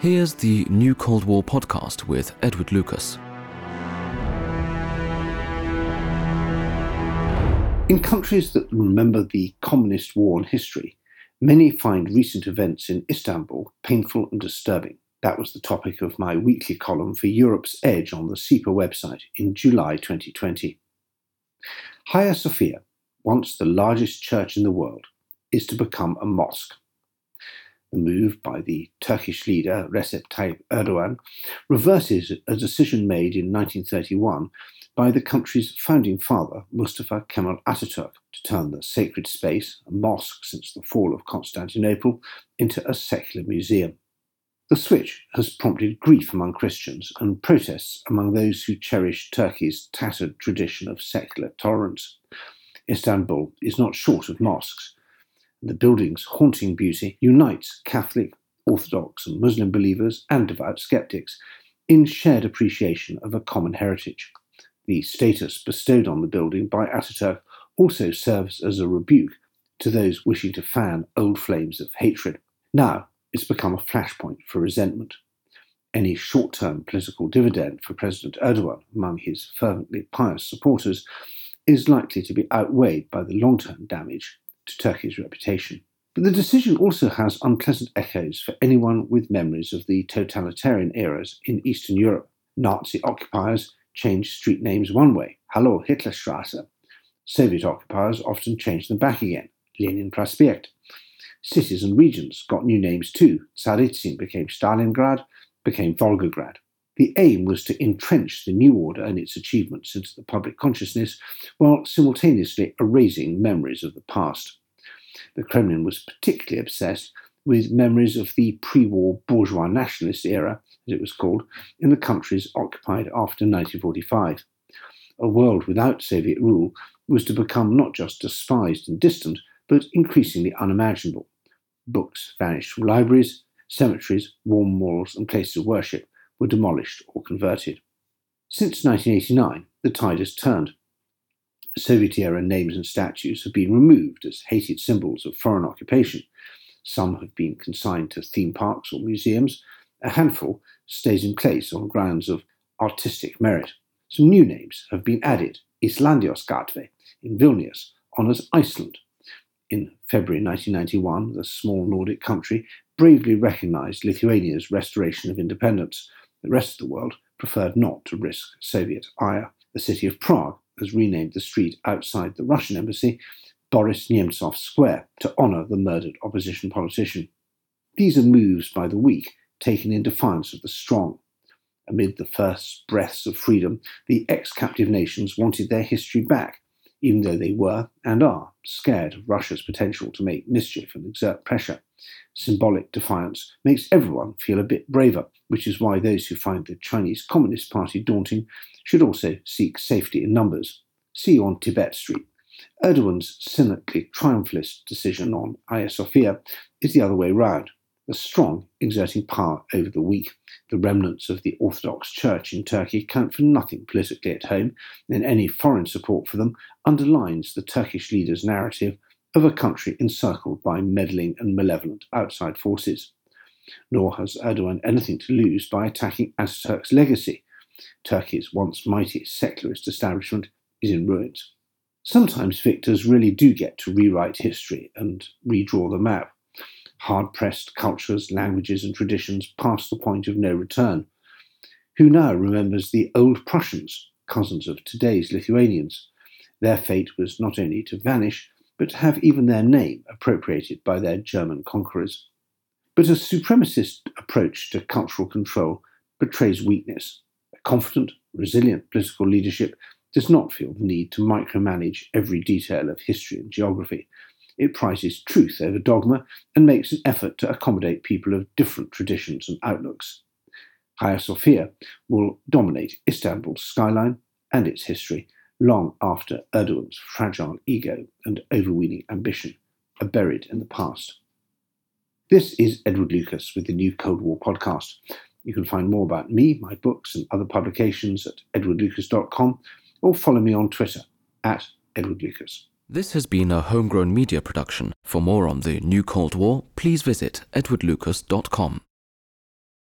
Here's the New Cold War podcast with Edward Lucas. In countries that remember the communist war in history, many find recent events in Istanbul painful and disturbing. That was the topic of my weekly column for Europe's Edge on the CEPA website in July 2020. Hagia Sophia, once the largest church in the world, is to become a mosque. The move by the Turkish leader Recep Tayyip Erdogan reverses a decision made in 1931 by the country's founding father, Mustafa Kemal Ataturk, to turn the sacred space, a mosque since the fall of Constantinople, into a secular museum. The switch has prompted grief among Christians and protests among those who cherish Turkey's tattered tradition of secular tolerance. Istanbul is not short of mosques. The building's haunting beauty unites Catholic, Orthodox, and Muslim believers and devout skeptics in shared appreciation of a common heritage. The status bestowed on the building by Ataturk also serves as a rebuke to those wishing to fan old flames of hatred. Now it's become a flashpoint for resentment. Any short term political dividend for President Erdogan among his fervently pious supporters is likely to be outweighed by the long term damage to Turkey's reputation. But the decision also has unpleasant echoes for anyone with memories of the totalitarian eras in Eastern Europe. Nazi occupiers changed street names one way, Hallo Hitlerstrasse. Soviet occupiers often changed them back again, Lenin Prospect. Cities and regions got new names too. Tsaritsyn became Stalingrad, became Volgograd. The aim was to entrench the new order and its achievements into the public consciousness while simultaneously erasing memories of the past. The Kremlin was particularly obsessed with memories of the pre war bourgeois nationalist era, as it was called, in the countries occupied after 1945. A world without Soviet rule was to become not just despised and distant, but increasingly unimaginable. Books vanished from libraries, cemeteries, war walls, and places of worship were demolished or converted. Since 1989, the tide has turned. Soviet era names and statues have been removed as hated symbols of foreign occupation. Some have been consigned to theme parks or museums. A handful stays in place on grounds of artistic merit. Some new names have been added. Islandijos Gatve in Vilnius honours Iceland. In February 1991, the small Nordic country bravely recognised Lithuania's restoration of independence. The rest of the world preferred not to risk Soviet ire. The city of Prague has renamed the street outside the Russian embassy Boris Nemtsov Square to honour the murdered opposition politician. These are moves by the weak taken in defiance of the strong. Amid the first breaths of freedom, the ex captive nations wanted their history back, even though they were and are scared of Russia's potential to make mischief and exert pressure. Symbolic defiance makes everyone feel a bit braver, which is why those who find the Chinese Communist Party daunting should also seek safety in numbers. See on Tibet Street. Erdogan's cynically triumphalist decision on Hagia Sophia is the other way round the strong exerting power over the weak. The remnants of the Orthodox Church in Turkey count for nothing politically at home, and any foreign support for them underlines the Turkish leader's narrative of a country encircled by meddling and malevolent outside forces. Nor has Erdogan anything to lose by attacking Ataturk's legacy. Turkey's once mighty secularist establishment is in ruins. Sometimes victors really do get to rewrite history and redraw the map hard pressed cultures, languages, and traditions past the point of no return. Who now remembers the old Prussians, cousins of today's Lithuanians? Their fate was not only to vanish, but to have even their name appropriated by their German conquerors. But a supremacist approach to cultural control betrays weakness. A confident, resilient political leadership does not feel the need to micromanage every detail of history and geography, it prizes truth over dogma and makes an effort to accommodate people of different traditions and outlooks. Hagia Sophia will dominate Istanbul's skyline and its history long after Erdogan's fragile ego and overweening ambition are buried in the past. This is Edward Lucas with the New Cold War podcast. You can find more about me, my books, and other publications at edwardlucas.com or follow me on Twitter at Edward Lucas. This has been a homegrown media production. For more on the new Cold War, please visit edwardlucas.com.